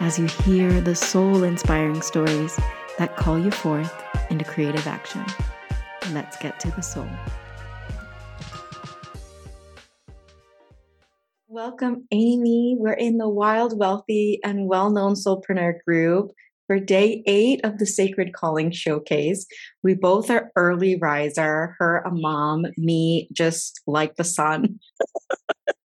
as you hear the soul inspiring stories that call you forth into creative action. Let's get to the soul. Welcome, Aimee. We're in the Wild, Wealthy, and Well Known Soulpreneur group for day eight of the Sacred Calling Showcase. We both are early riser, her a mom, me just like the sun.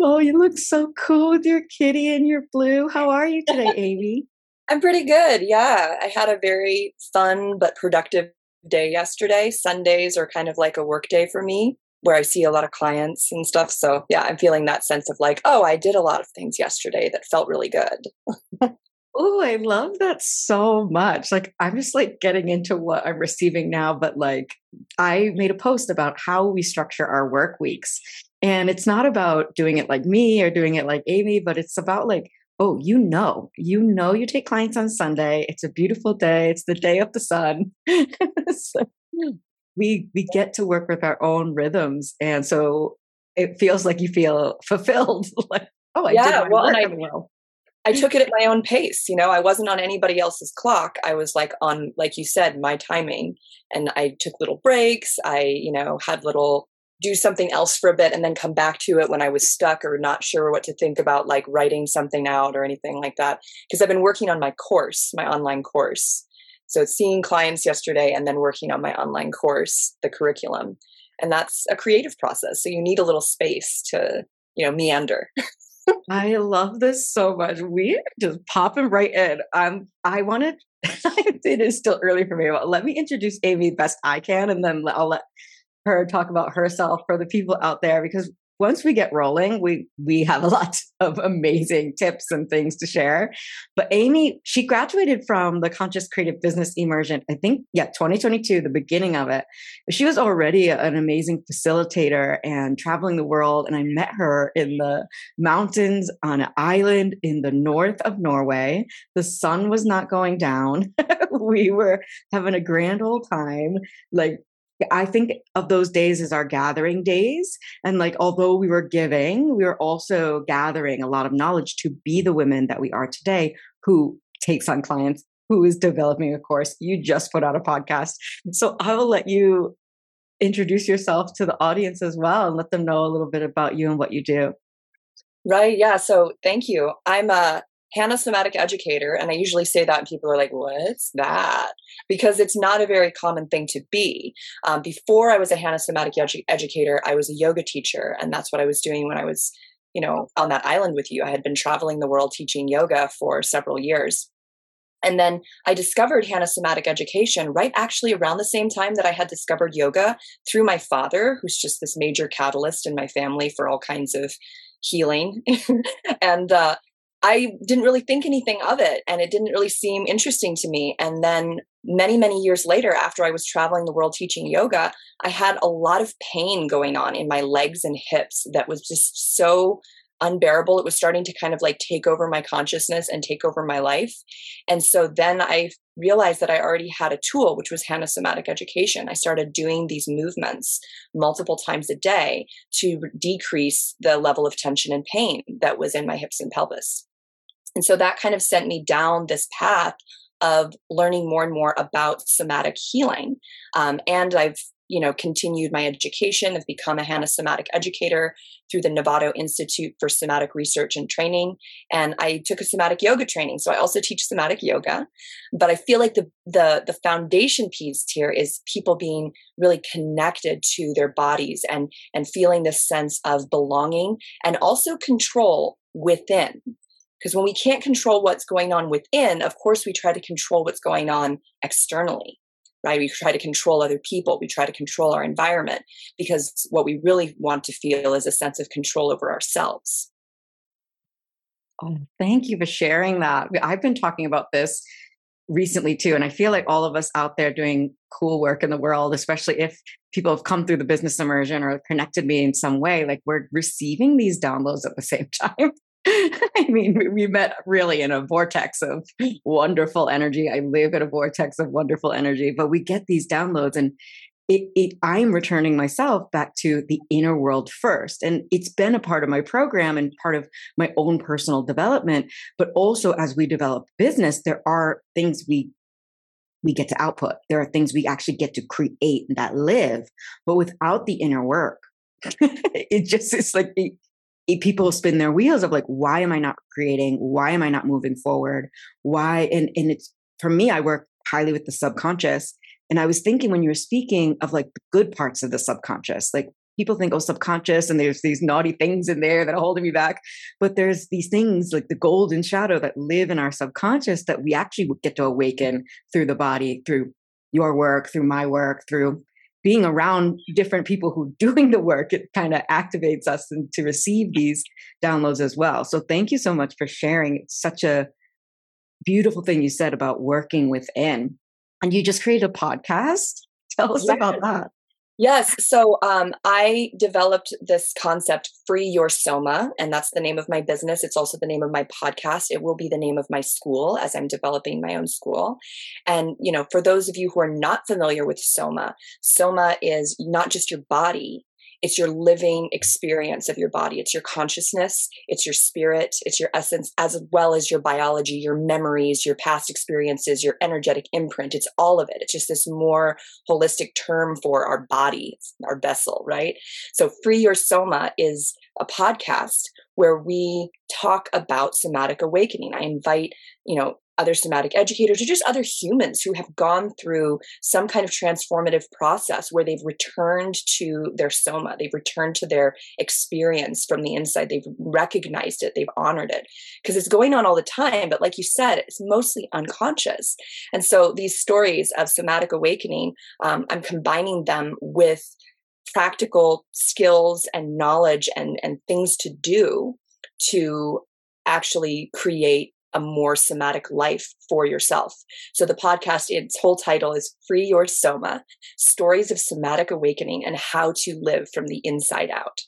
oh, you look so cool with your kitty and your blue. How are you today, Aimee? I'm pretty good. Yeah. I had a very fun but productive day yesterday. Sundays are kind of like a work day for me where I see a lot of clients and stuff. So, yeah, I'm feeling that sense of like, oh, I did a lot of things yesterday that felt really good. oh, I love that so much. Like, I'm just like getting into what I'm receiving now, but like, I made a post about how we structure our work weeks. And it's not about doing it like me or doing it like Aimee, but it's about like oh, you know, you know, you take clients on Sunday. It's a beautiful day. It's the day of the sun. so we we get to work with our own rhythms, and so it feels like you feel fulfilled. like, oh, I yeah, did well, I, well. I took it at my own pace. You know, I wasn't on anybody else's clock. I was like on, like you said, my timing, and I took little breaks. I, you know, had little do something else for a bit and then come back to it when I was stuck or not sure what to think about, like writing something out or anything like that. Because I've been working on my course, my online course. So it's seeing clients yesterday and then working on my online course, the curriculum. And that's a creative process. So you need a little space to, you know, meander. I love this so much. We just popping right in. Um, I wanted, it is still early for me, but let me introduce Aimee best I can, and then I'll let her talk about herself for the people out there because once we get rolling, we we have a lot of amazing tips and things to share. But Aimee, she graduated from the Conscious Creative Business Immersion, I think, yeah, 2022, the beginning of it. She was already an amazing facilitator and traveling the world. And I met her in the mountains on an island in the north of Norway. The sun was not going down. we were having a grand old time, like I think of those days as our gathering days. And like, although we were giving, we were also gathering a lot of knowledge to be the women that we are today who takes on clients, who is developing a course. You just put out a podcast. So I will let you introduce yourself to the audience as well and let them know a little bit about you and what you do. Right. Yeah. So thank you. I'm a Hanna somatic educator. And I usually say that and people are like, what's that? Because it's not a very common thing to be. Um, before I was a Hanna somatic edu- educator, I was a yoga teacher. And that's what I was doing when I was, you know, on that island with you. I had been traveling the world teaching yoga for several years. And then I discovered Hanna somatic education right actually around the same time that I had discovered yoga through my father, who's just this major catalyst in my family for all kinds of healing. and uh, I didn't really think anything of it and it didn't really seem interesting to me. And then many, many years later, after I was traveling the world teaching yoga, I had a lot of pain going on in my legs and hips that was just so unbearable. It was starting to kind of like take over my consciousness and take over my life. And so then I realized that I already had a tool, which was Hanna somatic education. I started doing these movements multiple times a day to decrease the level of tension and pain that was in my hips and pelvis. And so that kind of sent me down this path of learning more and more about somatic healing. Um, and I've you know, continued my education. I've become a Hanna somatic educator through the Novato Institute for Somatic Research and Training. And I took a somatic yoga training. So I also teach somatic yoga. But I feel like the the the foundation piece here is people being really connected to their bodies and and feeling this sense of belonging and also control within. Because when we can't control what's going on within, of course we try to control what's going on externally right? We try to control other people. We try to control our environment because what we really want to feel is a sense of control over ourselves. Oh, thank you for sharing that. I've been talking about this recently too. And I feel like all of us out there doing cool work in the world, especially if people have come through the business immersion or connected me in some way, like we're receiving these downloads at the same time. I mean, we met really in a vortex of wonderful energy. I live in a vortex of wonderful energy, but we get these downloads and it, it, I'm returning myself back to the inner world first. And it's been a part of my program and part of my own personal development. But also as we develop business, there are things we we get to output. There are things we actually get to create that live. But without the inner work, it just is like people spin their wheels of like, why am I not creating? Why am I not moving forward? Why? And and it's for me, I work highly with the subconscious. And I was thinking when you were speaking of like the good parts of the subconscious, like people think, oh, subconscious, and there's these naughty things in there that are holding me back. But there's these things like the golden shadow that live in our subconscious that we actually get to awaken through the body, through your work, through my work, through being around different people who are doing the work it kind of activates us and to receive these downloads as well. So thank you so much for sharing. It's such a beautiful thing you said about working within. And you just created a podcast? Tell us about that Yes. So um, I developed this concept, Free Your Soma, and that's the name of my business. It's also the name of my podcast. It will be the name of my school as I'm developing my own school. And, you know, for those of you who are not familiar with Soma, Soma is not just your body, it's your living experience of your body. It's your consciousness, it's your spirit, it's your essence, as well as your biology, your memories, your past experiences, your energetic imprint. It's all of it. It's just this more holistic term for our body, our vessel, right? So, Free Your Soma is a podcast where we talk about somatic awakening. I invite, you know, other somatic educators or just other humans who have gone through some kind of transformative process where they've returned to their soma they've returned to their experience from the inside they've recognized it they've honored it. Because it's going on all the time but like you said it's mostly unconscious. And so these stories of somatic awakening um, i'm combining them with practical skills and knowledge and and things to do to actually create a more somatic life for yourself. So the podcast, its whole title is Free Your Soma Stories of Somatic Awakening and How to Live from the Inside Out.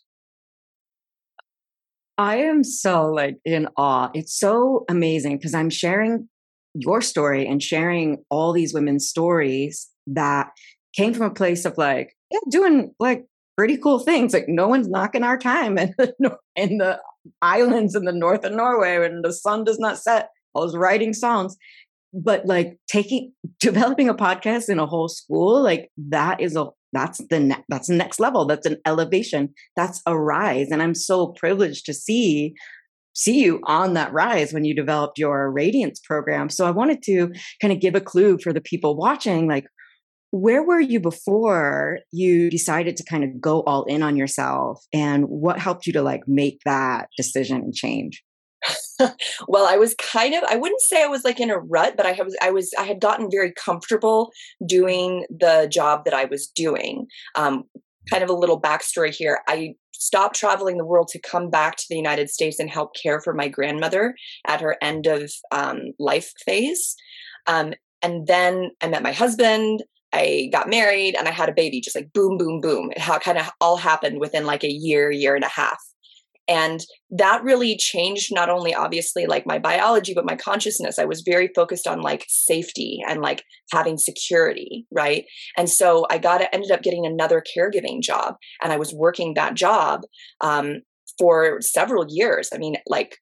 I am so like in awe. It's so amazing because I'm sharing your story and sharing all these women's stories that came from a place of like, yeah, doing like pretty cool things. Like no one's knocking our time in the, in the islands in the north of Norway when the sun does not set. I was writing songs, but like taking developing a podcast in a whole school, like that is a that's the ne- that's the next level. That's an elevation. That's a rise, and I'm so privileged to see see you on that rise when you developed your radiance program. So I wanted to kind of give a clue for the people watching, like where were you before you decided to kind of go all in on yourself and what helped you to like make that decision and change? Well i was kind of i wouldn't say i was like in a rut but i was i was i had gotten very comfortable doing the job that i was doing. Um, kind of a little backstory here i stopped traveling the world to come back to the united states and help care for my grandmother at her end of um, life phase. Um, and then i met my husband I got married and I had a baby, just like boom, boom, boom. How It kind of all happened within like a year, year and a half. And that really changed not only obviously like my biology, but my consciousness. I was very focused on like safety and like having security, right? And so I got ended up getting another caregiving job, and I was working that job um, for several years. I mean, like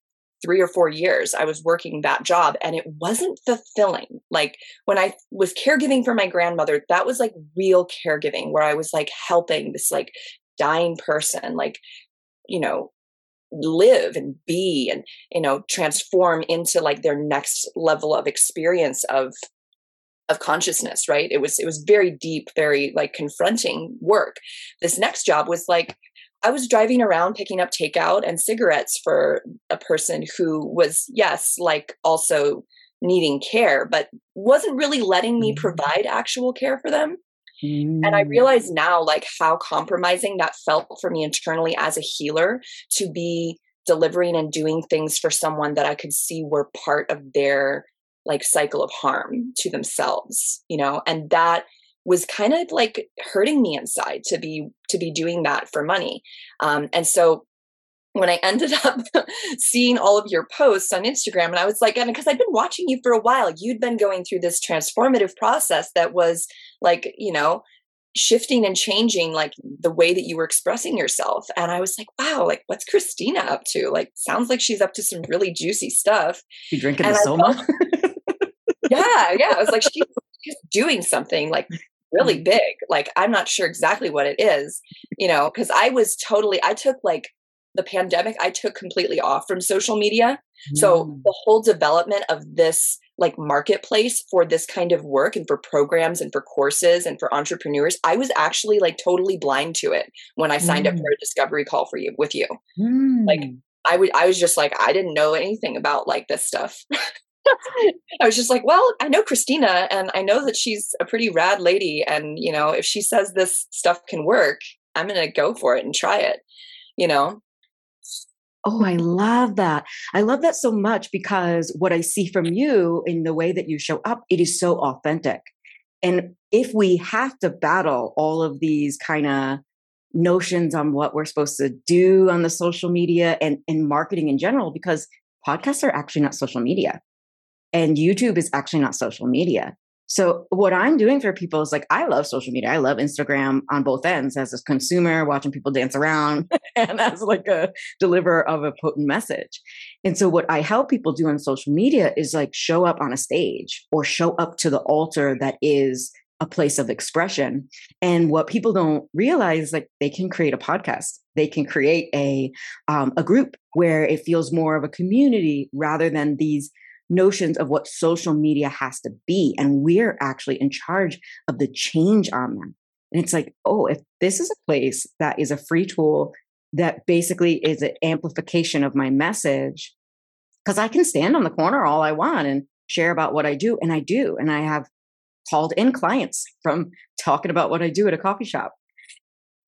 three or four years I was working that job and it wasn't fulfilling. Like when I was caregiving for my grandmother, that was like real caregiving where I was like helping this like dying person, like, you know, live and be and you know transform into like their next level of experience of of consciousness right it was it was very deep very like confronting work this next job was like i was driving around picking up takeout and cigarettes for a person who was yes like also needing care but wasn't really letting me mm-hmm. provide actual care for them mm. and i mm. realize now like how compromising that felt for me internally as a healer to be delivering and doing things for someone that i could see were part of their like cycle of harm to themselves you know and that was kind of like hurting me inside to be to be doing that for money um, and so when I ended up seeing all of your posts on Instagram, and I was like, and because I'd been watching you for a while, you'd been going through this transformative process that was like, you know, shifting and changing like the way that you were expressing yourself. And i was like wow like what's christina up to? Like sounds like she's up to some really juicy stuff. You drinking and the soma? yeah yeah i was like she's, she's doing something like really mm. big like i'm not sure exactly what it is you know because i was totally i took like the pandemic i took completely off from social media mm. so the whole development of this like marketplace for this kind of work and for programs and for courses and for entrepreneurs i was actually like totally blind to it when i signed mm. up for a discovery call for you with you mm. like i would i was just like i didn't know anything about like this stuff I was just like, well, I know Christina and I know that she's a pretty rad lady. And, you know, if she says this stuff can work, I'm going to go for it and try it, you know? Oh, I love that. I love that so much because what I see from you in the way that you show up, it is so authentic. And if we have to battle all of these kind of notions on what we're supposed to do on the social media and, and marketing in general, because podcasts are actually not social media and YouTube is actually not social media. So what I'm doing for people is like I love social media. I love Instagram on both ends as a consumer watching people dance around and as like a deliverer of a potent message. And so what I help people do on social media is like show up on a stage or show up to the altar that is a place of expression. And what people don't realize is like they can create a podcast. They can create a um, a group where it feels more of a community rather than these notions of what social media has to be. And we're actually in charge of the change on them. And it's like, oh, if this is a place that is a free tool that basically is an amplification of my message, because I can stand on the corner all I want and share about what I do. And I do. And I have called in clients from talking about what I do at a coffee shop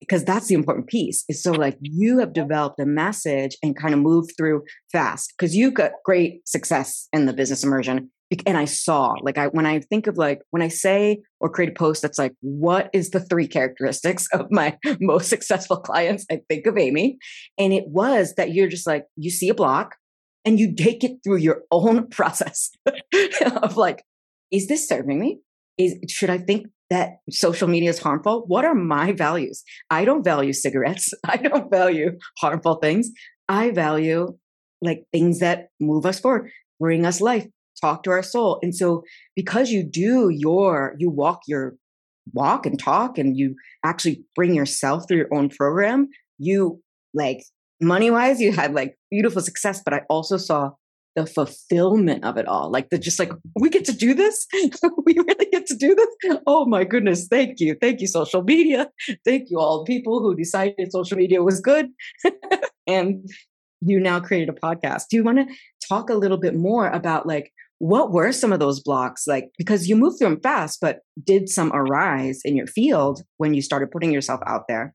because that's the important piece is so like you have developed a message and kind of moved through fast because you got great success in the business immersion and i saw like i when i think of like when i say or create a post that's like what is the three characteristics of my most successful clients? I think of aimee and it was that you're just like you see a block and you take it through your own process of like is this serving me? Is should i think that social media is harmful. What are my values? I don't value cigarettes. I don't value harmful things. I value like things that move us forward, bring us life, talk to our soul. And so because you do your, you walk your walk and talk and you actually bring yourself through your own program, you like money wise, you had like beautiful success. But I also saw the fulfillment of it all. Like the just like we get to do this. we really get to do this. Oh my goodness! Thank you, thank you, social media. Thank you, all people who decided social media was good, and you now created a podcast. Do you want to talk a little bit more about like what were some of those blocks like because you moved through them fast, but did some arise in your field when you started putting yourself out there?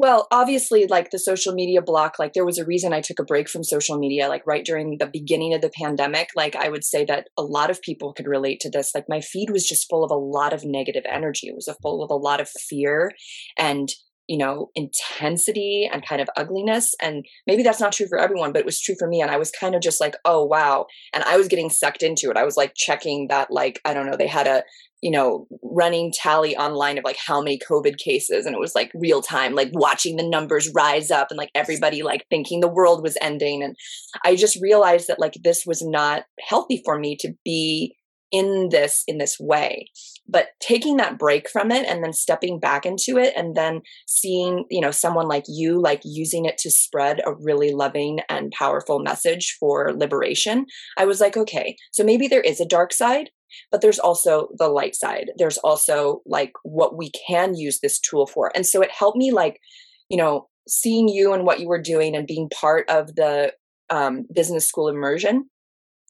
Well, obviously, like the social media block, like there was a reason I took a break from social media, like right during the beginning of the pandemic. Like I would say that a lot of people could relate to this. Like my feed was just full of a lot of negative energy. It was full of a lot of fear and you know intensity and kind of ugliness and maybe that's not true for everyone but it was true for me and i was kind of just like oh wow and i was getting sucked into it i was like checking that like i don't know they had a you know, running tally online of like how many COVID cases. And it was like real time, like watching the numbers rise up and like everybody like thinking the world was ending. And I just realized that like this was not healthy for me to be in this in this way but taking that break from it and then stepping back into it and then seeing you know someone like you like using it to spread a really loving and powerful message for liberation i was like okay so maybe there is a dark side but there's also the light side there's also like what we can use this tool for and so it helped me like you know seeing you and what you were doing and being part of the um, business school immersion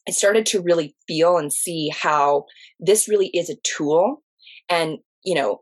I started to really feel and see how this really is a tool. And, you know,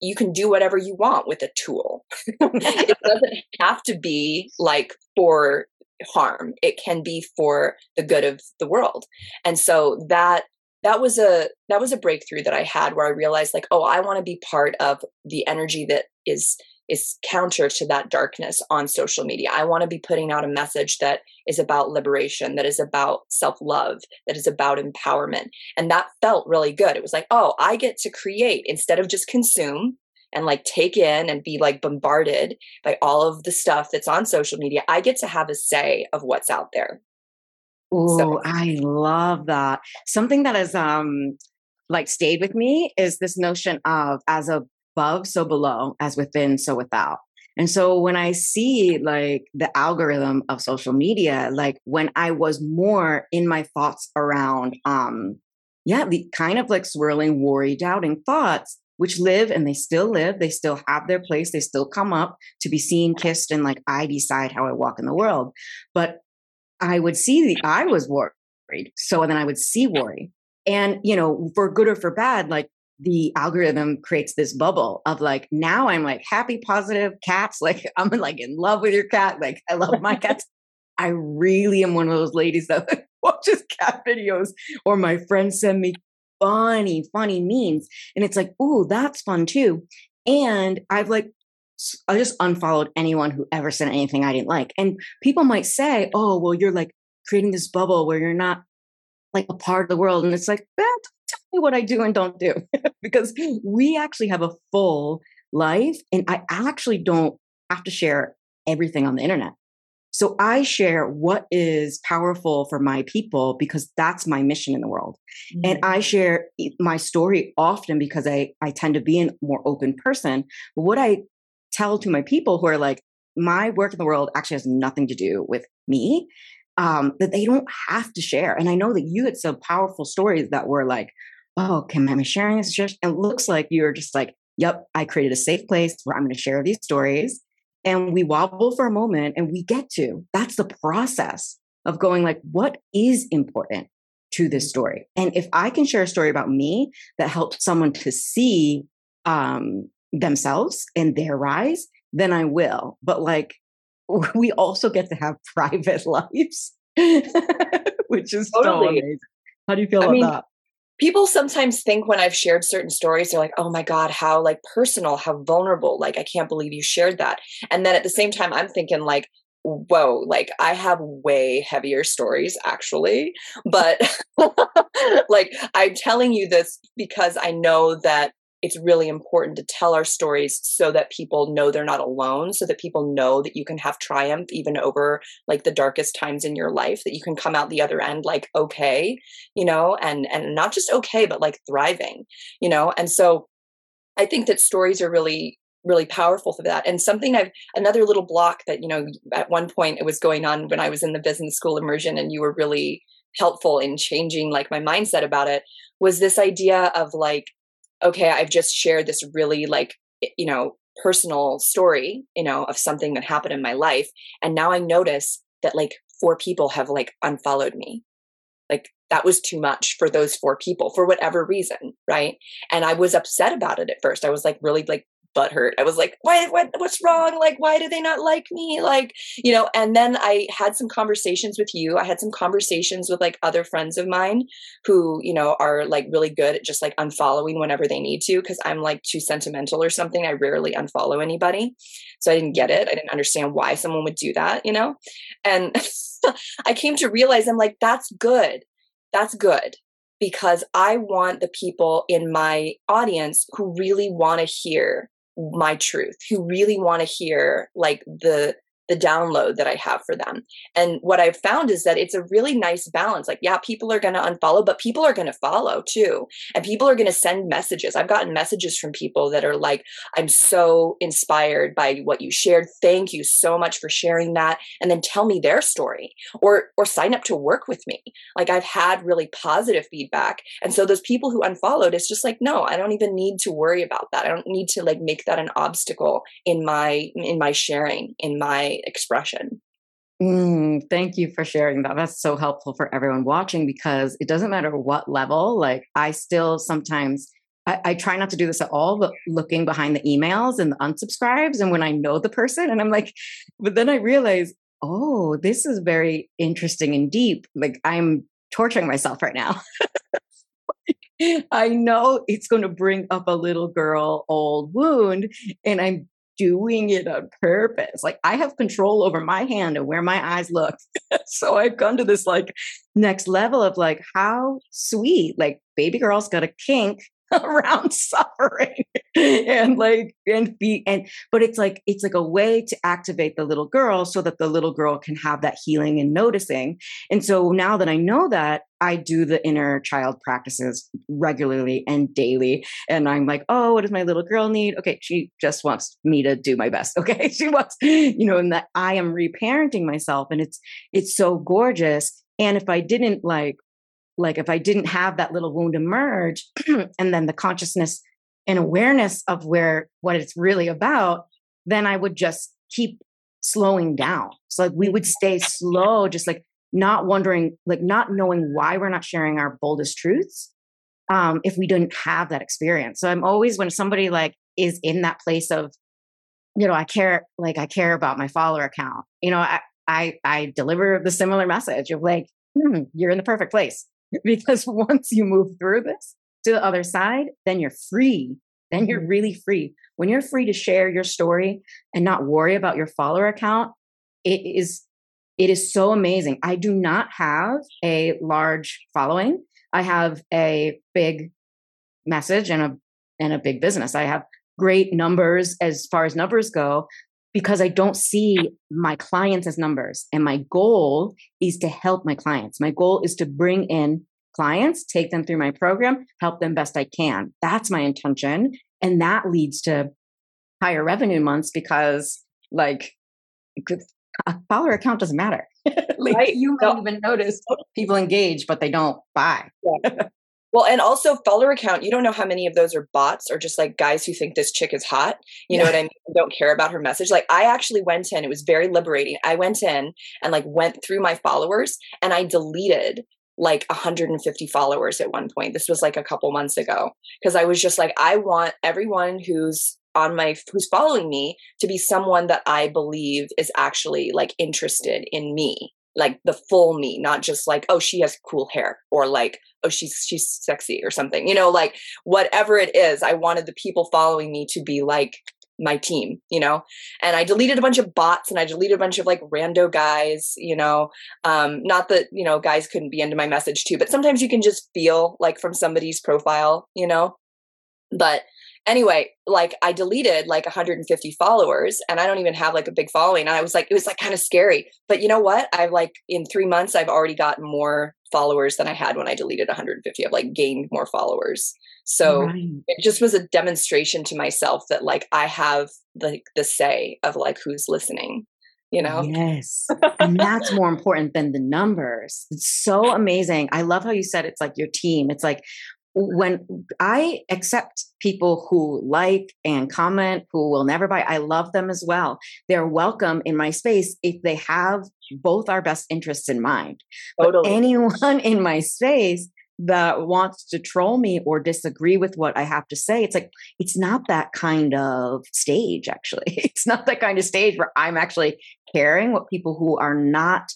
you can do whatever you want with a tool. it doesn't have to be like for harm. It can be for the good of the world. And so that that was a that was a breakthrough that I had where I realized like, oh, I want to be part of the energy that is is counter to that darkness on social media. I want to be putting out a message that is about liberation, that is about self love, that is about empowerment. And that felt really good. It was like, oh, I get to create instead of just consume and like take in and be like bombarded by all of the stuff that's on social media. I get to have a say of what's out there. Oh, so. I love that. Something that has um like stayed with me is this notion of as above, so below, as within, so without. And so when I see like the algorithm of social media, like when I was more in my thoughts around, um, yeah, the kind of like swirling, worry, doubting thoughts, which live and they still live, they still have their place, they still come up to be seen, kissed, and like I decide how I walk in the world. But I would see the I was worried. So then I would see worry. And, you know, for good or for bad, like the algorithm creates this bubble of like now I'm like happy, positive cats. Like I'm like in love with your cat. Like I love my cats. I really am one of those ladies that watches cat videos, or my friends send me funny, funny memes, and it's like, oh, that's fun too. And I've like I just unfollowed anyone who ever said anything I didn't like. And people might say, oh, well, you're like creating this bubble where you're not like a part of the world. And it's like, eh, tell me what I do and don't do. because we actually have a full life. And I actually don't have to share everything on the internet. So I share what is powerful for my people because that's my mission in the world. Mm-hmm. And I share my story often because I, I tend to be a more open person. But what I tell to my people who are like, my work in the world actually has nothing to do with me um, that they don't have to share. And I know that you had some powerful stories that were like, oh, can I be sharing this? And it looks like you're just like, yep, I created a safe place where I'm going to share these stories. And we wobble for a moment and we get to. That's the process of going like, what is important to this story? And if I can share a story about me that helps someone to see um, themselves and their rise, then I will. But like we also get to have private lives, which is totally. so amazing. How do you feel I about mean, that? People sometimes think when I've shared certain stories, they're like, oh my God, how like personal, how vulnerable. Like, I can't believe you shared that. And then at the same time, I'm thinking, like, whoa, like I have way heavier stories actually. But like, I'm telling you this because I know that it's really important to tell our stories so that people know they're not alone so that people know that you can have triumph even over like the darkest times in your life that you can come out the other end like okay you know and and not just okay but like thriving you know? And so i think that stories are really really powerful for that. And something i've another little block that you know at one point it was going on when i was in the business school immersion and you were really helpful in changing like my mindset about it was this idea of like okay, I've just shared this really like, you know, personal story, you know, of something that happened in my life. And now I notice that like four people have like unfollowed me. Like that was too much for those four people for whatever reason. Right. And I was upset about it at first. I was like really like butthurt. I was like, why, what, what's wrong? Like, why do they not like me? Like, you know, and then I had some conversations with you. I had some conversations with like other friends of mine who, you know, are like really good at just like unfollowing whenever they need to. Cause I'm like too sentimental or something. I rarely unfollow anybody. So I didn't get it. I didn't understand why someone would do that, you know? And I came to realize I'm like, that's good. That's good because I want the people in my audience who really want to hear my truth, who really want to hear like the the download that I have for them. And what I've found is that it's a really nice balance. Like, yeah, people are going to unfollow, but people are going to follow too. And people are going to send messages. I've gotten messages from people that are like, I'm so inspired by what you shared. Thank you so much for sharing that. And then tell me their story or, or sign up to work with me. Like I've had really positive feedback. And so those people who unfollowed, it's just like, no, I don't even need to worry about that. I don't need to like make that an obstacle in my, in my sharing, in my expression. Mm, thank you for sharing that. That's so helpful for everyone watching because it doesn't matter what level. Like, I still sometimes I, I, try not to do this at all, but looking behind the emails and the unsubscribes, and when I know the person, and I'm like, but then I realize, oh, this is very interesting and deep. Like, I'm torturing myself right now. I know it's going to bring up a little girl old wound, and I'm doing it on purpose. Like I have control over my hand and where my eyes look. so I've gone to this like next level of like how sweet, like baby girl's got a kink around suffering and like and be and but it's like it's like a way to activate the little girl so that the little girl can have that healing and noticing. And so now that i know that i do the inner child practices regularly and daily. And i'm like oh what does my little girl need? Okay she just wants me to do my best okay? She wants you know and that i am reparenting myself and it's it's so gorgeous. And if i didn't like like if I didn't have that little wound emerge and then the consciousness and awareness of where what it's really about, then I would just keep slowing down. So like we would stay slow, just like not wondering, like not knowing why we're not sharing our boldest truths um, if we didn't have that experience. So I'm always when somebody like is in that place of, you know, I care, like I care about my follower account. You know, I I, I deliver the similar message of like, hmm, you're in the perfect place. because once you move through this to the other side, then you're free. Then you're mm-hmm. really free. When you're free to share your story and not worry about your follower account, it is it is so amazing. I do not have a large following. I have a big message and a and a big business. I have great numbers as far as numbers go, because I don't see my clients as numbers. And my goal is to help my clients. My goal is to bring in clients, take them through my program, help them best I can. That's my intention. And that leads to higher revenue months because, like, a follower account doesn't matter. like, right. You don't even notice people engage, but they don't buy. Yeah. Well, and also follower account, you don't know how many of those are bots or just like guys who think this chick is hot. You yeah. know what I mean? Don't care about her message. Like I actually went in, it was very liberating. I went in and like went through my followers and I deleted like 150 followers at one point. This was like a couple months ago because I was just like I want everyone who's on my who's following me to be someone that I believe is actually like interested in me like the full me not just like oh she has cool hair or like oh she's she's sexy or something you know like whatever it is i wanted the people following me to be like my team you know? And i deleted a bunch of bots and i deleted a bunch of like rando guys you know? Um not that you know guys couldn't be into my message too but sometimes you can just feel like from somebody's profile you know? But anyway, like I deleted like 150 followers and I don't even have like a big following. And I was like, it was like kind of scary. But you know what? I've like in three months, I've already gotten more followers than I had when I deleted 150. I've like gained more followers. So right. it just was a demonstration to myself that like I have the the say of like who's listening you know yes and that's more important than the numbers it's so amazing i love how you said it's like your team it's like when I accept people who like and comment, who will never buy, I love them as well. They're welcome in my space if they have both our best interests in mind. Totally. But anyone in my space that wants to troll me or disagree with what I have to say, it's like, it's not that kind of stage, actually. It's not that kind of stage where I'm actually caring what people who are not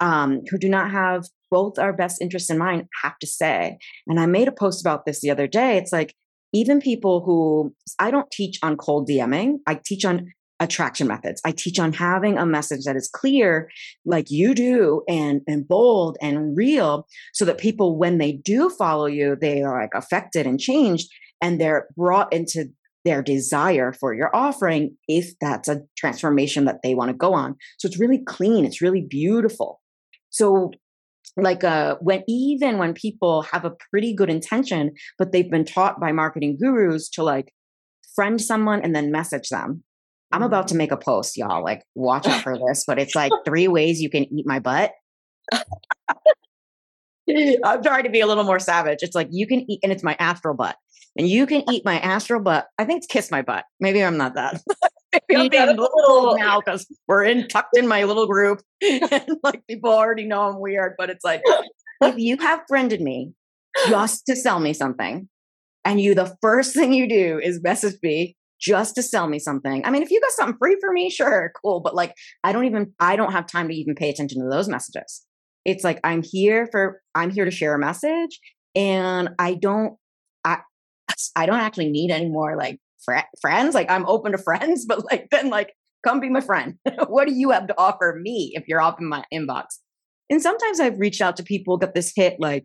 um, who do not have both our best interests in mind have to say. And I made a post about this the other day. It's like, even people who I don't teach on cold DMing, I teach on attraction methods. I teach on having a message that is clear, like you do, and and bold and real, so that people, when they do follow you, they are like affected and changed, and they're brought into their desire for your offering if that's a transformation that they want to go on. So it's really clean, it's really beautiful. So like uh when even when people have a pretty good intention but they've been taught by marketing gurus to like friend someone and then message them. I'm about to mm. make a post y'all like watch out for this but it's like three ways you can eat my butt. I'm trying to be a little more savage. It's like you can eat and it's my astral butt. And you can eat my astral butt. I think it's kiss my butt. Maybe i'm not that i'm being a little now because we're in tucked in my little group and like people already know i'm weird but it's like if you have friended me just to sell me something and you the first thing you do is message me just to sell me something. I mean, if you got something free for me, sure, cool. But like, I don't even, I don't have time to even pay attention to those messages. It's like, I'm here for, I'm here to share a message and I don't, I, I don't actually need any more like fr- friends. Like, I'm open to friends, but like, then like, come be my friend. what do you have to offer me if you're off in my inbox? And sometimes I've reached out to people, got this hit, like,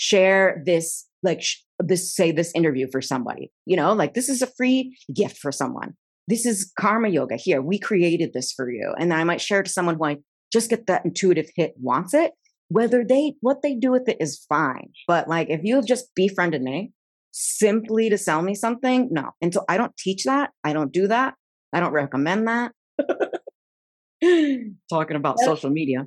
share this like sh- this say this interview for somebody you know like this is a free gift for someone this is karma yoga here we created this for you and i might share to someone who i just get that intuitive hit wants it whether they what they do with it is fine but like if you have just befriended me simply to sell me something? No. And so i don't teach that. I don't do that. I don't recommend that. Talking about social media.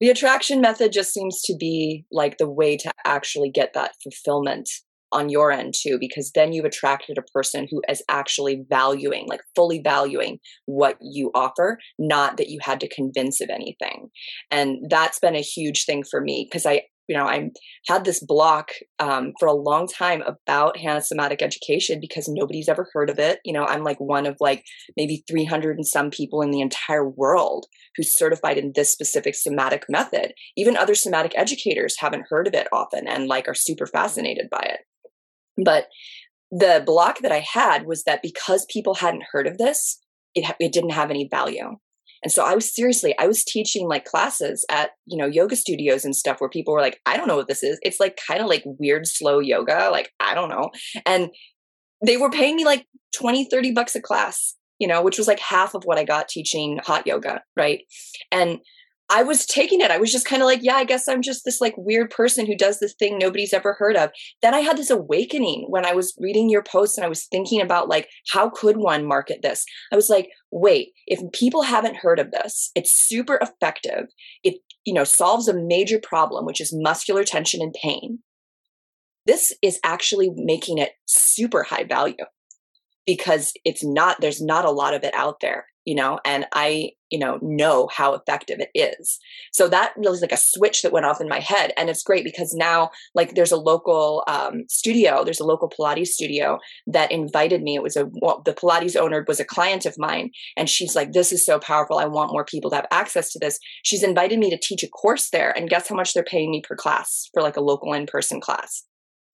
The attraction method just seems to be like the way to actually get that fulfillment on your end too because then you've attracted a person who is actually valuing like fully valuing what you offer not that you had to convince of anything. And that's been a huge thing for me because i you know, I had this block um, for a long time about Hanna somatic education because nobody's ever heard of it. You know, I'm like one of like maybe 300 and some people in the entire world who's certified in this specific somatic method. Even other somatic educators haven't heard of it often and like are super fascinated by it. But the block that I had was that because people hadn't heard of this, it, it didn't have any value. And so I was seriously, I was teaching like classes at, you know, yoga studios and stuff where people were like, I don't know what this is. It's like kind of like weird, slow yoga. Like, I don't know. And they were paying me like 20, 30 bucks a class, you know, which was like half of what I got teaching hot yoga. Right. And I was taking it. I was just kind of like, yeah, I guess I'm just this like weird person who does this thing nobody's ever heard of. Then I had this awakening when I was reading your posts and I was thinking about like, how could one market this? I was like, wait, if people haven't heard of this, it's super effective. It, you know, solves a major problem, which is muscular tension and pain. This is actually making it super high value because it's not, there's not a lot of it out there you know, and I, you know, know how effective it is. So that really is like a switch that went off in my head. And it's great because now, like, there's a local um, studio, there's a local Pilates studio that invited me. It was a, well, the Pilates owner was a client of mine. And she's like, this is so powerful. I want more people to have access to this. She's invited me to teach a course there. And guess how much they're paying me per class for like a local in person class?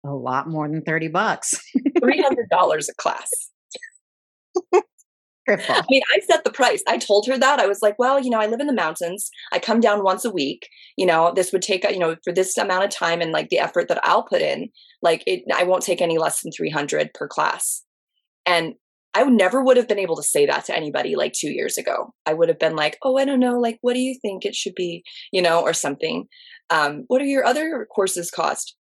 A lot more than 30 bucks. $300 a class. I mean, I set the price. I told her that. I was like, well, you know, I live in the mountains. I come down once a week. You know, this would take, you know, for this amount of time and like the effort that I'll put in, like it, I won't take any less than 300 per class. And I never would have been able to say that to anybody like two years ago. I would have been like, oh, I don't know. Like, what do you think it should be? You know, or something. Um, what are your other courses cost?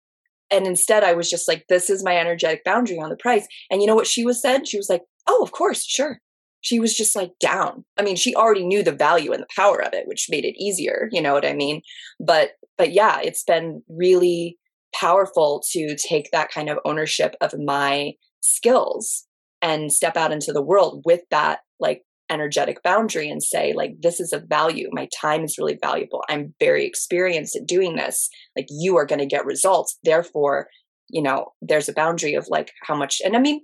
And instead, I was just like, this is my energetic boundary on the price. And you know what she was said? She was like, oh, of course, sure she was just like down. I mean, she already knew the value and the power of it, which made it easier, you know what I mean? But but yeah, it's been really powerful to take that kind of ownership of my skills and step out into the world with that like energetic boundary and say like this is a value my time is really valuable i'm very experienced at doing this like you are going to get results therefore you know there's a boundary of like how much and i mean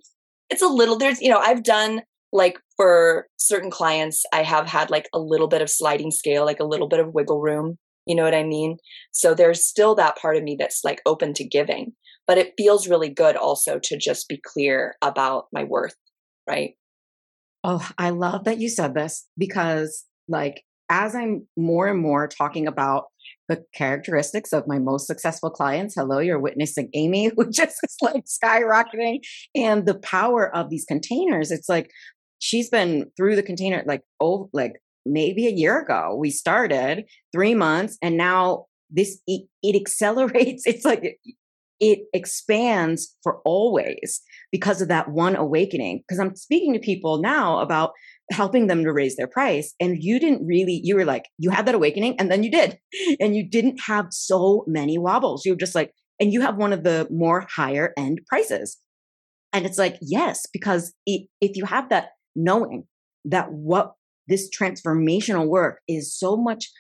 it's a little there's you know i've done like for certain clients i have had like a little bit of sliding scale like a little bit of wiggle room you know what i mean so there's still that part of me that's like open to giving but it feels really good also to just be clear about my worth right Oh, I love that you said this because, like, as I'm more and more talking about the characteristics of my most successful clients, hello, you're witnessing Aimee, who just is like skyrocketing, and the power of these containers. It's like she's been through the container like oh, like maybe a year ago. We started three months, and now this it, it accelerates. It's like it expands for always because of that one awakening. Because I'm speaking to people now about helping them to raise their price. And you didn't really, you were like, you had that awakening and then you did. And you didn't have so many wobbles. You were just like, and you have one of the more higher end prices. And it's like, yes, because it, if you have that knowing that what this transformational work is so much,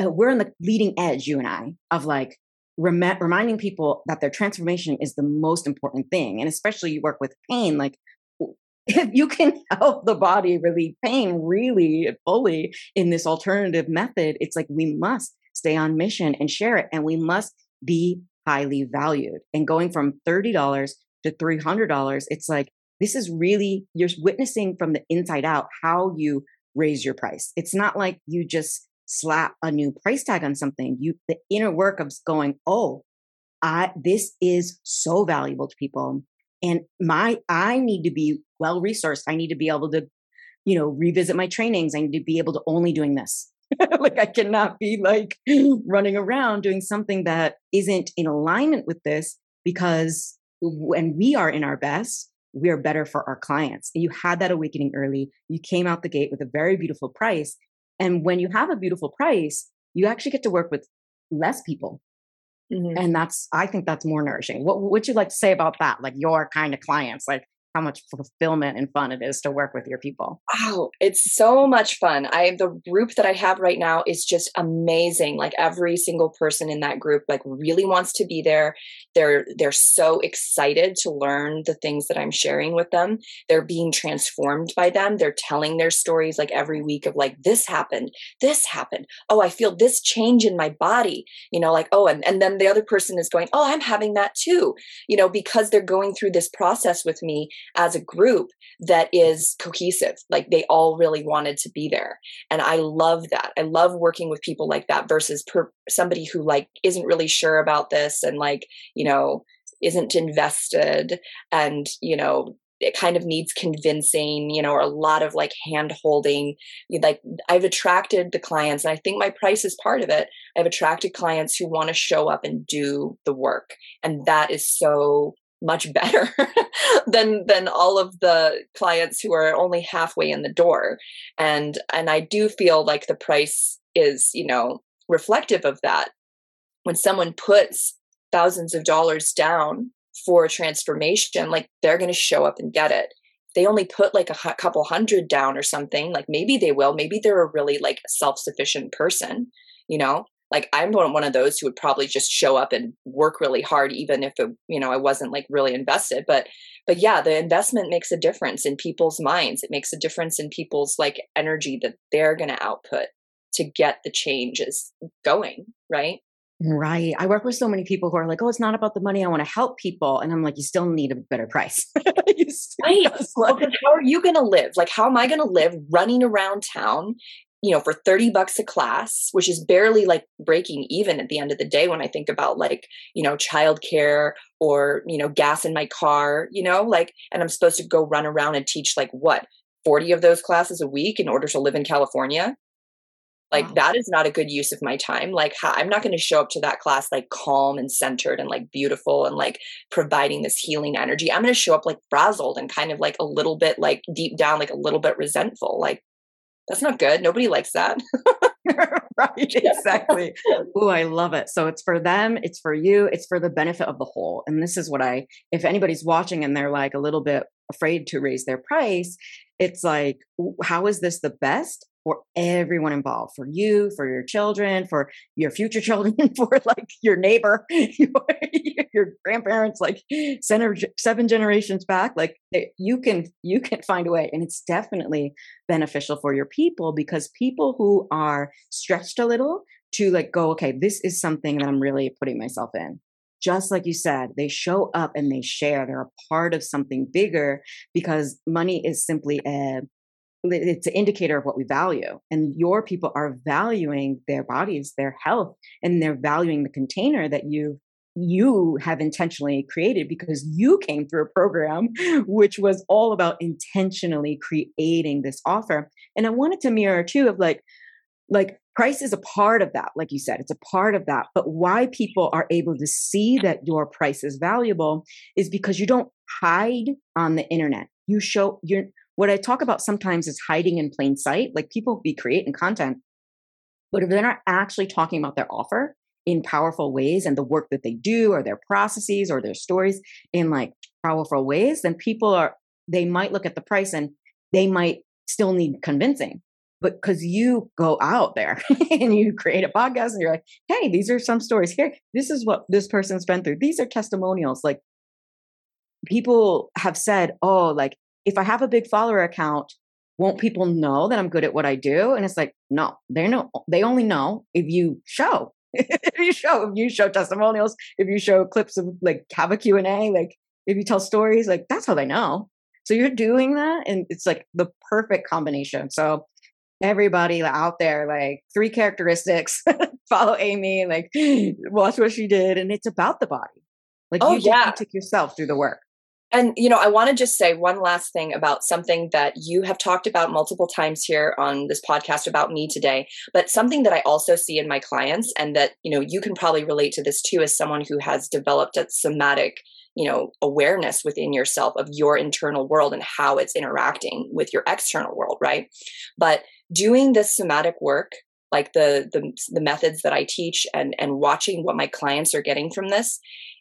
uh, we're on the leading edge, you and I, of like rem- reminding people that their transformation is the most important thing. And especially you work with pain, like if you can help the body relieve pain really fully in this alternative method, it's like we must stay on mission and share it. And we must be highly valued. And going from $30 to $300, it's like, this is really, you're witnessing from the inside out how you raise your price. It's not like you just slap a new price tag on something. You, the inner work of going, oh, I, this is so valuable to people and my i need to be well resourced i need to be able to you know revisit my trainings i need to be able to only doing this like i cannot be like running around doing something that isn't in alignment with this because when we are in our best we are better for our clients and you had that awakening early you came out the gate with a very beautiful price and when you have a beautiful price you actually get to work with less people Mm-hmm. And that's, I think that's more nourishing. What would you like to say about that? Like your kind of clients, like how much fulfillment and fun it is to work with your people. Oh, it's so much fun. I the group that I have right now is just amazing. Like every single person in that group like really wants to be there. They're they're so excited to learn the things that I'm sharing with them. They're being transformed by them. They're telling their stories like every week of like this happened, this happened. Oh, I feel this change in my body. You know, like oh and and then the other person is going, "Oh, I'm having that too." You know, because they're going through this process with me as a group that is cohesive. Like they all really wanted to be there. And I love that. I love working with people like that versus per- somebody who like isn't really sure about this and like, you know, isn't invested and, you know, it kind of needs convincing, you know, or a lot of like hand holding. Like I've attracted the clients, and I think my price is part of it. I've attracted clients who want to show up and do the work. And that is so much better than than all of the clients who are only halfway in the door. And and I do feel like the price is you know reflective of that. When someone puts thousands of dollars down for a transformation like they're going to show up and get it. They only put like a couple hundred down or something like maybe they will. Maybe they're a really like self-sufficient person you know like i'm one of those who would probably just show up and work really hard even if it, you know i wasn't like really invested but but yeah the investment makes a difference in people's minds it makes a difference in people's like energy that they're going to output to get the changes going right Right. I work with so many people who are like, oh, it's not about the money. I want to help people. And I'm like, you still need a better price. right. Well, how are you going to live? Like, how am I going to live running around town you know, for 30 bucks a class, which is barely like breaking even at the end of the day when I think about like, you know, childcare or, you know, gas in my car, you know, like, and I'm supposed to go run around and teach like what, 40 of those classes a week in order to live in California? Like, wow. that is not a good use of my time. Like, I'm not going to show up to that class like calm and centered and like beautiful and like providing this healing energy. I'm going to show up like frazzled and kind of like a little bit like deep down, like a little bit resentful. Like, that's not good. Nobody likes that. right, exactly. Oh, I love it. So it's for them, it's for you, it's for the benefit of the whole. And this is what I, if anybody's watching and they're like a little bit afraid to raise their price, it's like, how is this the best? For everyone involved for you for your children for your future children for like your neighbor your, grandparents like seven, seven generations back like you can you can find a way and it's definitely beneficial for your people because people who are stretched a little to like go okay this is something that i'm really putting myself in just like you said, they show up and they share. They're a part of something bigger because money is simply a it's an indicator of what we value and your people are valuing their bodies their health and they're valuing the container that you you have intentionally created because you came through a program which was all about intentionally creating this offer. And i wanted to mirror too of like like price is a part of that like you said it's a part of that. But why people are able to see that your price is valuable is because you don't hide on the internet. You show you're what I talk about sometimes is hiding in plain sight. Like people be creating content, but if they're not actually talking about their offer in powerful ways and the work that they do or their processes or their stories in like powerful ways, then people are, they might look at the price and they might still need convincing. But because you go out there and you create a podcast and you're like, hey, these are some stories here. This is what this person's been through. These are testimonials. Like people have said, oh, like if I have a big follower account, won't people know that I'm good at what I do? And it's like, no, they know they only know if you show. if you show, if you show testimonials, if you show clips of like have a Q&A, like if you tell stories, like that's how they know. So you're doing that and it's like the perfect combination. So everybody out there, like three characteristics, follow Aimee, like watch what she did. And it's about the body. Like oh, you yeah. took yourself through the work. And, you know, I want to just say one last thing about something that you have talked about multiple times here on this podcast about me today, but something that I also see in my clients and that, you know, you can probably relate to this too as someone who has developed a somatic, you know, awareness within yourself of your internal world and how it's interacting with your external world, right? But doing this somatic work like the, the the methods that I teach and and watching what my clients are getting from this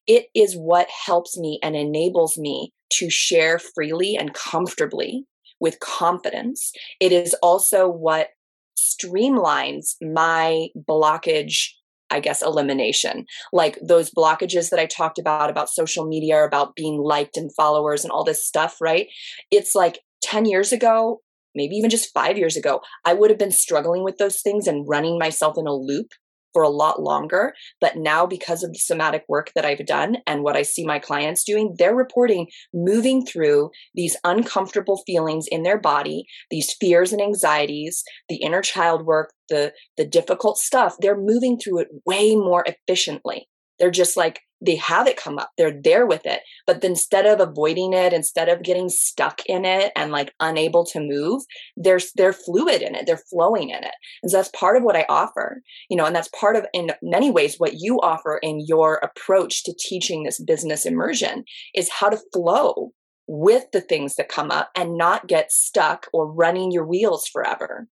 it is what helps me and enables me to share freely and comfortably with confidence. It is also what streamlines my blockage I guess, elimination. Like those blockages that I talked about, about social media, about being liked and followers and all this stuff, right? It's like 10 years ago, maybe even just five years ago, I would have been struggling with those things and running myself in a loop for a lot longer. But now, because of the somatic work that I've done and what I see my clients doing, they're reporting moving through these uncomfortable feelings in their body, these fears and anxieties, the inner child work, the, the difficult stuff. They're moving through it way more efficiently. They're just like they have it come up they're there with it but instead of avoiding it instead of getting stuck in it and like unable to move they're they're fluid in it they're flowing in it. And so that's part of what i offer you know and that's part of in many ways what you offer in your approach to teaching this business immersion is how to flow with the things that come up and not get stuck or running your wheels forever.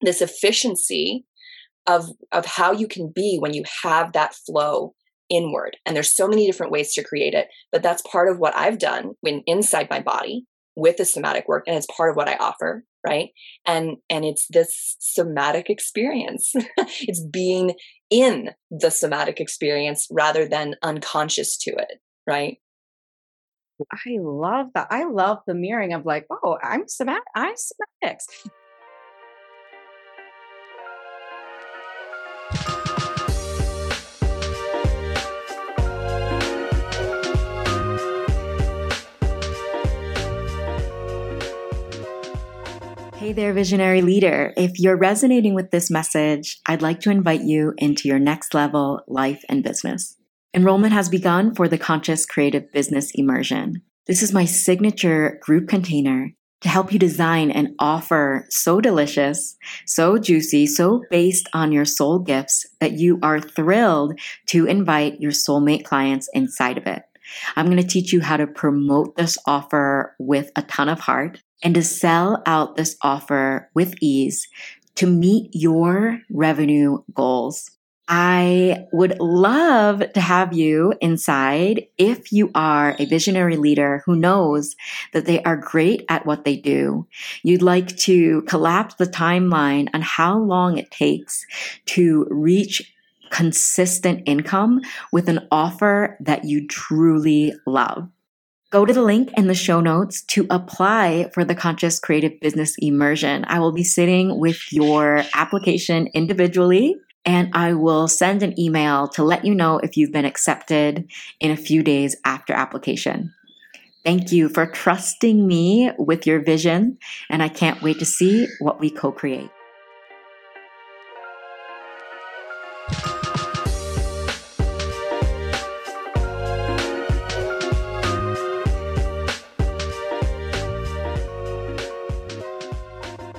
This efficiency of of how you can be when you have that flow inward. And there's so many different ways to create it, but that's part of what I've done when inside my body with the somatic work and it's part of what I offer, right? And and it's this somatic experience. it's being in the somatic experience rather than unconscious to it, right? I love that. I love the mirroring of like, oh, I'm somatic. I'm somatics. Hey there, visionary leader. If you're resonating with this message, I'd like to invite you into your next level life and business. Enrollment has begun for the Conscious Creative Business Immersion. This is my signature group container to help you design an offer so delicious, so juicy, so based on your soul gifts that you are thrilled to invite your soulmate clients inside of it. I'm going to teach you how to promote this offer with a ton of heart and to sell out this offer with ease to meet your revenue goals. I would love to have you inside if you are a visionary leader who knows that they are great at what they do. You'd like to collapse the timeline on how long it takes to reach consistent income with an offer that you truly love. Go to the link in the show notes to apply for the Conscious Creative Business Immersion. I will be sitting with your application individually and I will send an email to let you know if you've been accepted in a few days after application. Thank you for trusting me with your vision, and I can't wait to see what we co create.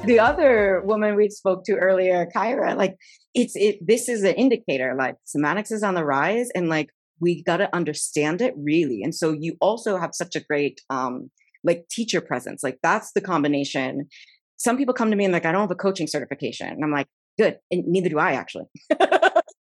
The other woman we spoke to earlier, Kyra, like it's it this is an indicator. Like somatics is on the rise and like we gotta understand it really. And so you also have such a great um like teacher presence. Like that's the combination. Some people come to me and like, I don't have a coaching certification. And I'm like, good. And neither do I actually. and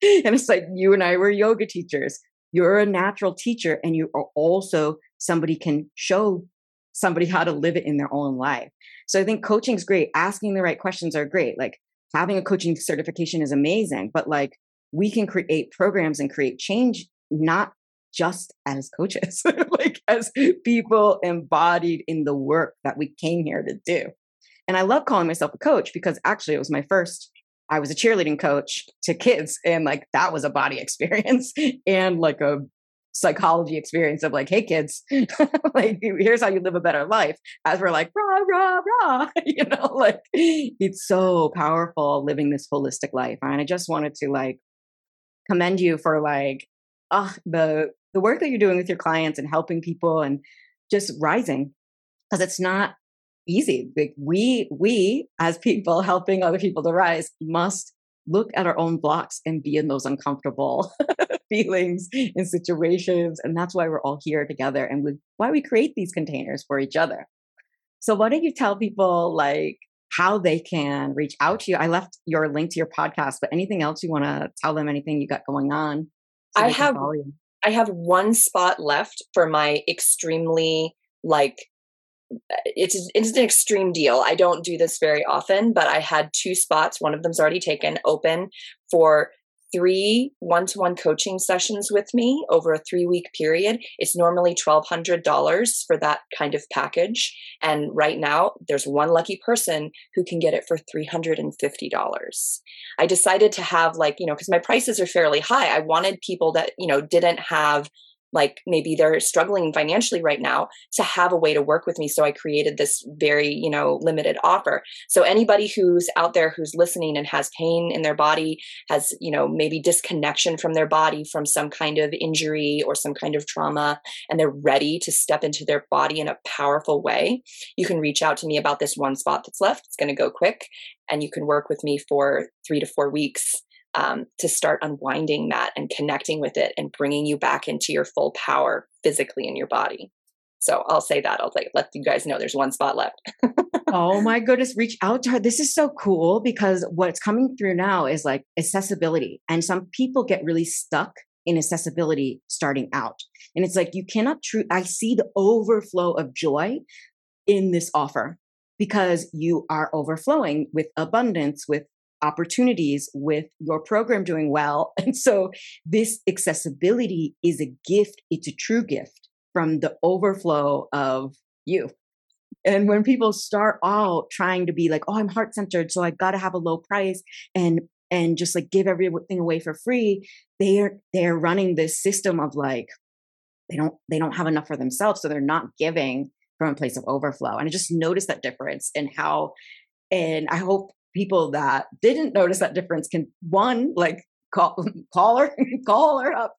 it's like you and I were yoga teachers. You're a natural teacher and you are also somebody can show somebody how to live it in their own life. So I think coaching is great. Asking the right questions are great. Like having a coaching certification is amazing, but like we can create programs and create change not just as coaches, like as people embodied in the work that we came here to do. And I love calling myself a coach because actually it was my first I was a cheerleading coach to kids and like that was a body experience and like a psychology experience of like, hey kids, like here's how you live a better life. As we're like, rah, rah, rah, you know, like it's so powerful living this holistic life. And I just wanted to like commend you for like uh the the work that you're doing with your clients and helping people and just rising. Because it's not easy. Like we we as people helping other people to rise must look at our own blocks and be in those uncomfortable feelings and situations. And that's why we're all here together and we, why we create these containers for each other. So, why don't you tell people like how they can reach out to you? I left your link to your podcast, but anything else you want to tell them? Anything you got going on? So I have. I have one spot left for my extremely like it's it's an extreme deal. I don't do this very often, but I had two spots. One of them's already taken open for three one-to-one coaching sessions with me over a three-week period. It's normally twelve hundred dollars for that kind of package, and right now there's one lucky person who can get it for three hundred and fifty dollars. I decided to have like you know because my prices are fairly high. I wanted people that you know didn't have like maybe they're struggling financially right now to have a way to work with me. So i created this very you know limited offer. So anybody who's out there who's listening and has pain in their body has you know maybe disconnection from their body from some kind of injury or some kind of trauma and they're ready to step into their body in a powerful way you can reach out to me about this one spot that's left. It's going to go quick and you can work with me for 3 to 4 weeks um, to start unwinding that and connecting with it and bringing you back into your full power physically in your body. So I'll say that. I'll like let you guys know there's one spot left. oh my goodness, reach out to her. This is so cool because what's coming through now is like accessibility. And some people get really stuck in accessibility starting out. And it's like you cannot true I see the overflow of joy in this offer because you are overflowing with abundance, with opportunities with your program doing well. And so this accessibility is a gift. It's a true gift from the overflow of you. And when people start out trying to be like, oh, I'm heart centered, so I got to have a low price and and just like give everything away for free, they're they're running this system of like they don't they don't have enough for themselves, so they're not giving from a place of overflow. And I just noticed that difference in how and I hope people that didn't notice that difference can one like call call her call her up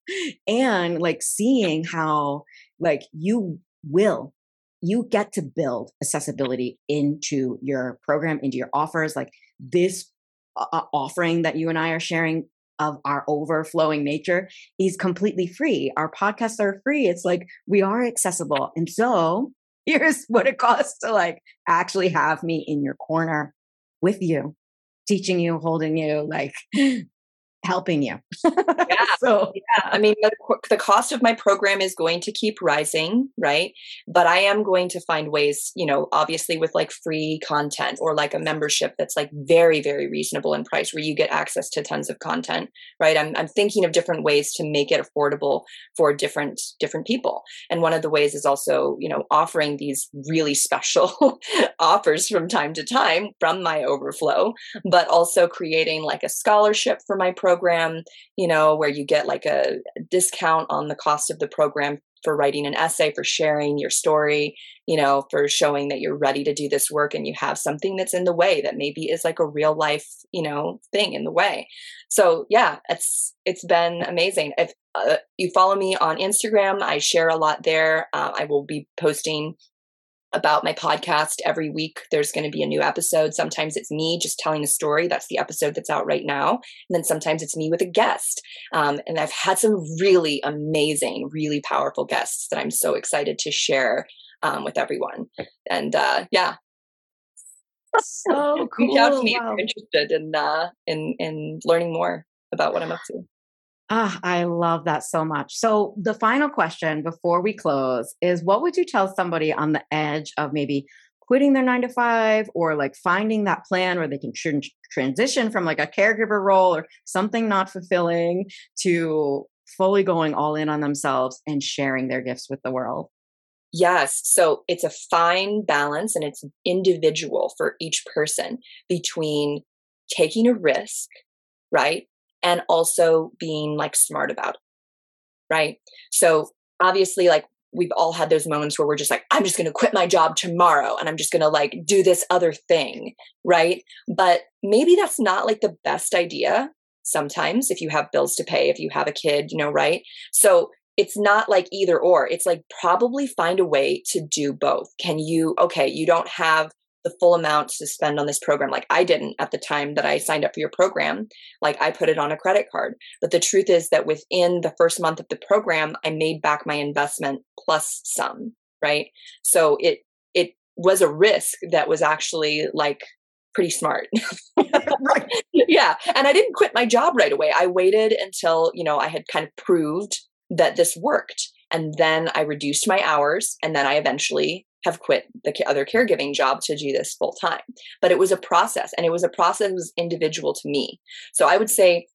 and like seeing how like you will you get to build accessibility into your program into your offers. Like this uh, offering that you and I are sharing of our overflowing nature is completely free. Our podcasts are free. It's like we are accessible. And so here's what it costs to like actually have me in your corner with you, teaching you, holding you, like helping you. yeah. so, yeah. I mean, the, the cost of my program is going to keep rising, right? But I am going to find ways, you know, obviously with like free content or like a membership that's like very, very reasonable in price where you get access to tons of content, right? I'm, I'm thinking of different ways to make it affordable for different, different people. And one of the ways is also, you know, offering these really special offers from time to time from my overflow, but also creating like a scholarship for my program program, you know, where you get like a discount on the cost of the program for writing an essay, for sharing your story, you know, for showing that you're ready to do this work and you have something that's in the way that maybe is like a real life, you know, thing in the way. So yeah, it's it's been amazing. If uh, you follow me on Instagram, I share a lot there. Uh, I will be posting about my podcast every week. There's going to be a new episode. Sometimes it's me just telling a story. That's the episode that's out right now. And then sometimes it's me with a guest. Um, and I've had some really amazing, really powerful guests that I'm so excited to share um, with everyone. And uh, yeah. So cool. Reach out to me wow. if you're interested in, uh, in, in learning more about what I'm up to. Ah, I love that so much. So, the final question before we close is what would you tell somebody on the edge of maybe quitting their nine to five or like finding that plan where they can tr- transition from like a caregiver role or something not fulfilling to fully going all in on themselves and sharing their gifts with the world? Yes. So it's a fine balance and it's individual for each person between taking a risk, right? And also being like smart about it. Right. So obviously, like we've all had those moments where we're just like, I'm just going to quit my job tomorrow and I'm just going to like do this other thing. Right. But maybe that's not like the best idea sometimes if you have bills to pay, if you have a kid, you know, right. So it's not like either or. It's like probably find a way to do both. Can you, okay, you don't have the full amount to spend on this program. Like I didn't at the time that I signed up for your program. Like I put it on a credit card. But the truth is that within the first month of the program, I made back my investment plus some, right? So it it was a risk that was actually like pretty smart. right. Yeah. And I didn't quit my job right away. I waited until, you know, I had kind of proved that this worked. And then I reduced my hours and then I eventually have quit the other caregiving job to do this full time. But it was a process and it was a process that was individual to me. So I would say,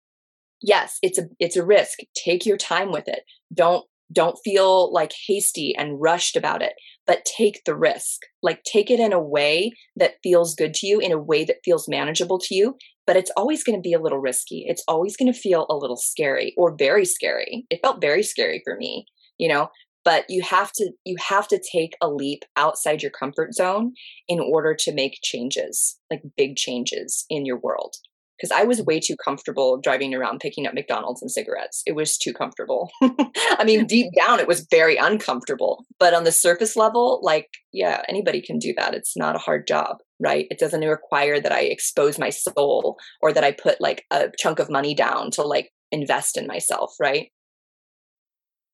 yes, it's a it's a risk. Take your time with it. Don't don't feel like hasty and rushed about it, but take the risk. Like take it in a way that feels good to you, in a way that feels manageable to you. But it's always going to be a little risky. It's always going to feel a little scary or very scary. It felt very scary for me, you know, but you have to you have to take a leap outside your comfort zone in order to make changes like big changes in your world. Because i was way too comfortable driving around picking up mcdonald's and cigarettes. It was too comfortable. I mean deep down it was very uncomfortable but on the surface level like yeah anybody can do that. It's not a hard job right? It doesn't require that i expose my soul or that i put like a chunk of money down to like invest in myself right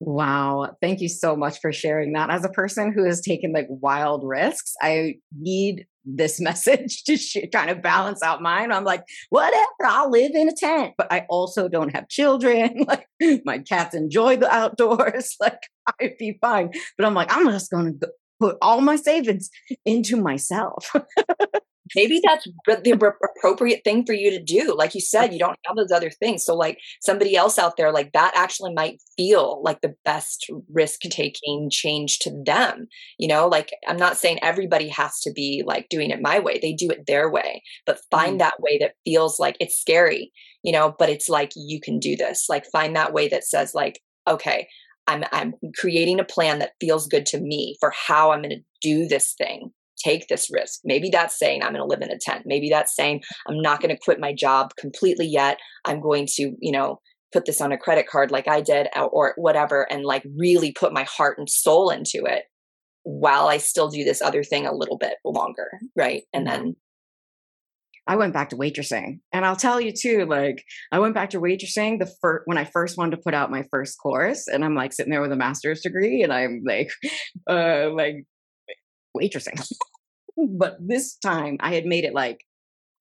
Wow. Thank you so much for sharing that. As a person who has taken like wild risks, I need this message to sh- kind of balance out mine. I'm like, whatever, I'll live in a tent, but I also don't have children. like, my cats enjoy the outdoors. Like, I'd be fine. But I'm like, I'm just going to put all my savings into myself. Maybe that's the appropriate thing for you to do like you said you don't have those other things so like somebody else out there like that actually might feel like the best risk taking change to them you know like i'm not saying everybody has to be like doing it my way they do it their way but find mm. that way that feels like it's scary you know but it's like you can do this like find that way that says like okay I'm I'm creating a plan that feels good to me for how I'm going to do this thing take this risk. Maybe that's saying I'm going to live in a tent. Maybe that's saying I'm not going to quit my job completely yet. I'm going to, you know, put this on a credit card like I did or whatever and like really put my heart and soul into it while I still do this other thing a little bit longer, right? And then I went back to waitressing. And I'll tell you too, like I went back to waitressing the first when I first wanted to put out my first course and I'm like sitting there with a master's degree and I'm like uh like waitressing. but this time I had made it like,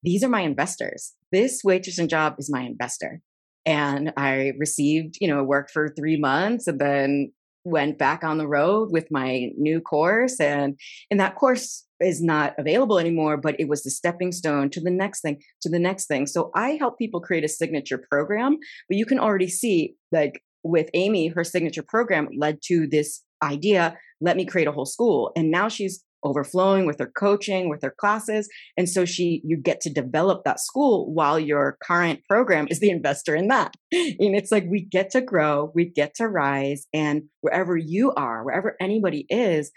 these are my investors. This waitressing job is my investor. And I received, you know, work for three months and then went back on the road with my new course. And, and that course is not available anymore, but it was the stepping stone to the next thing, to the next thing. So I help people create a signature program, but you can already see like with Aimee, her signature program led to this idea let me create a whole school. And now she's overflowing with her coaching, with her classes. And so she, you get to develop that school while your current program is the investor in that. And it's like we get to grow, we get to rise. And wherever you are, wherever anybody is,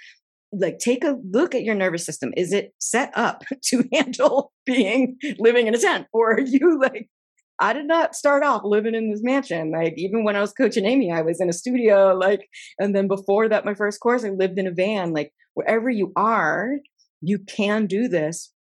like take a look at your nervous system. Is it set up to handle being living in a tent? Or are you like I did not start off living in this mansion. Like even when I was coaching Aimee, I was in a studio. Like, and then before that, my first course, I lived in a van. Like wherever you are, you can do this.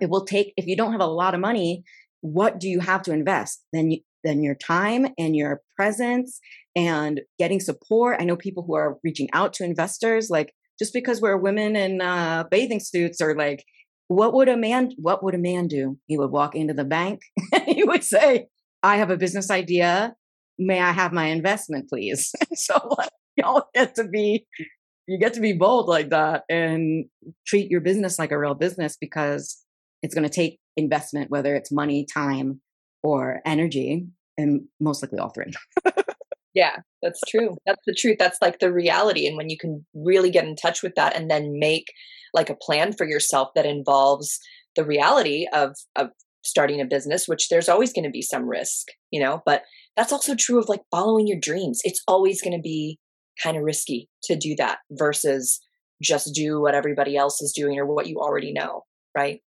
It will take if you don't have a lot of money. What do you have to invest? Then you, then your time and your presence and getting support. I know people who are reaching out to investors. Like just because we're women in uh, bathing suits or like what would a man what would a man do he would walk into the bank he would say i have a business idea may i have my investment please so like, y'all get to be you get to be bold like that and treat your business like a real business because it's going to take investment whether it's money time or energy and most likely all three. Yeah that's true. That's the truth. That's like the reality and when you can really get in touch with that and then make like a plan for yourself that involves the reality of of starting a business which there's always going to be some risk you know but that's also true of like following your dreams. It's always going to be kind of risky to do that versus just do what everybody else is doing or what you already know right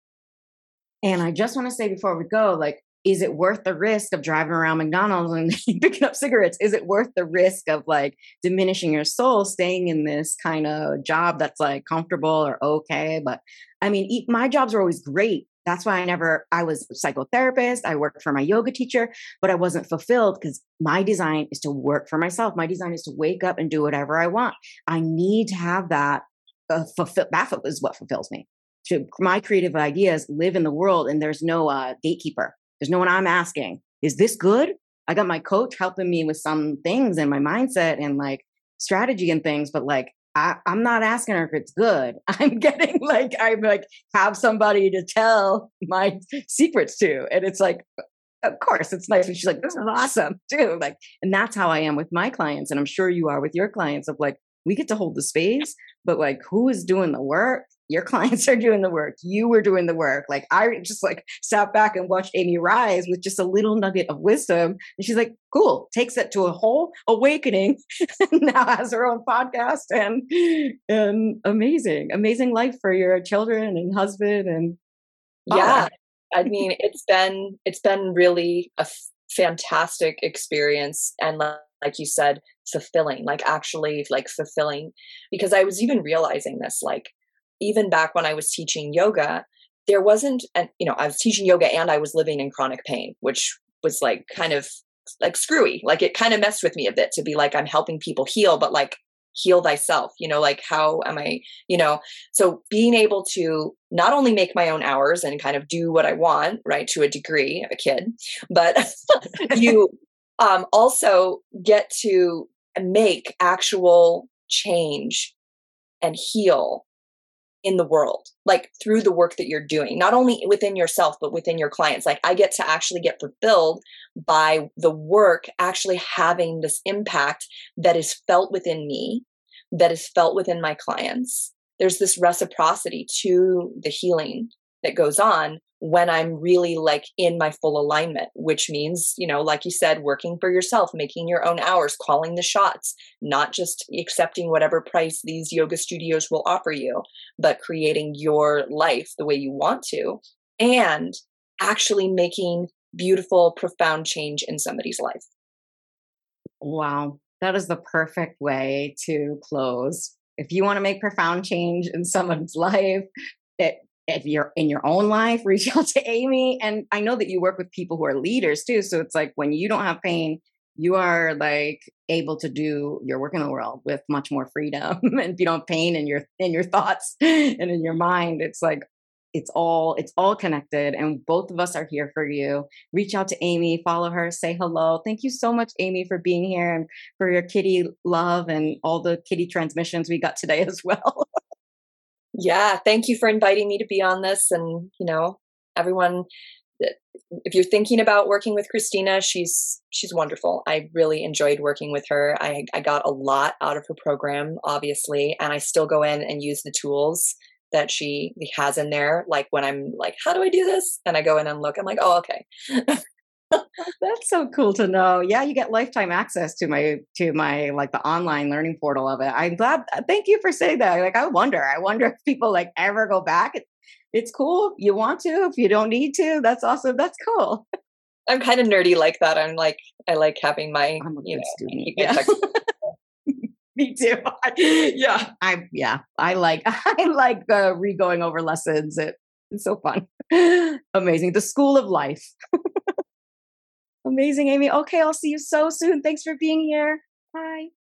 and i just want to say before we go like is it worth the risk of driving around McDonald's and picking up cigarettes? Is it worth the risk of like diminishing your soul, staying in this kind of job that's like comfortable or okay? But I mean, my jobs are always great. That's why I never, I was a psychotherapist. I worked for my yoga teacher, but I wasn't fulfilled because my design is to work for myself. My design is to wake up and do whatever I want. I need to have that uh, fulfill. That is what fulfills me. To my creative ideas live in the world, and there's no uh, gatekeeper there's no one I'm asking, is this good? I got my coach helping me with some things and my mindset and like strategy and things, but like I, am not asking her if it's good. I'm getting like I'm like have somebody to tell my secrets to. And it's like, of course, it's nice. And she's like, this is awesome too. Like, and that's how I am with my clients. And I'm sure you are with your clients of like, we get to hold the space, but like who is doing the work? Your clients are doing the work you were doing the work. Like i just like sat back and watched aimee rise with just a little nugget of wisdom and she's like cool takes it to a whole awakening. Now has her own podcast and and amazing amazing life for your children and husband and yeah i mean it's been it's been really a f- fantastic experience and like you said fulfilling like actually like fulfilling because i was even realizing this like even back when I was teaching yoga, there wasn't, and you know, I was teaching yoga and I was living in chronic pain, which was like kind of like screwy. Like it kind of messed with me a bit to be like, I'm helping people heal, but like heal thyself, you know, like how am I, you know, so being able to not only make my own hours and kind of do what I want, right, to a degree, a kid, but you um, also get to make actual change and heal in the world, like through the work that you're doing, not only within yourself, but within your clients. Like I get to actually get fulfilled by the work actually having this impact that is felt within me, that is felt within my clients. There's this reciprocity to the healing that goes on when I'm really like in my full alignment, which means, you know, like you said, working for yourself, making your own hours, calling the shots, not just accepting whatever price these yoga studios will offer you, but creating your life the way you want to and actually making beautiful, profound change in somebody's life. Wow. That is the perfect way to close. If you want to make profound change in someone's life, it, if you're in your own life, reach out to Aimee. And I know that you work with people who are leaders too. So it's like when you don't have pain, you are like able to do your work in the world with much more freedom. and if you don't have pain in your in your thoughts and in your mind, it's like it's all it's all connected and both of us are here for you reach out to aimee follow her say hello thank you so much aimee for being here and for your kitty love and all the kitty transmissions we got today as well yeah, thank you for inviting me to be on this. And, you know, everyone, eh, if you're thinking about working with Christina, she's she's wonderful. I really enjoyed working with her. I, I got a lot out of her program, obviously, and I still go in and use the tools that she has in there. Like when I'm like, how do I do this? And I go in and look, I'm like, oh, okay. That's so cool to know. Yeah, you get lifetime access to my to my like the online learning portal of it. I'm glad. Thank you for saying that. Like, I wonder. I wonder if people like ever go back. It's cool. You want to. If you don't need to, that's awesome. That's cool. I'm kind of nerdy like that. I'm like, I like having my, you know, student. Yeah. Me too. yeah, I yeah, I like I like uh, re-going over lessons. It, it's so fun. Amazing. The school of life. Amazing, Aimee. Okay, I'll see you so soon. Thanks for being here. Bye.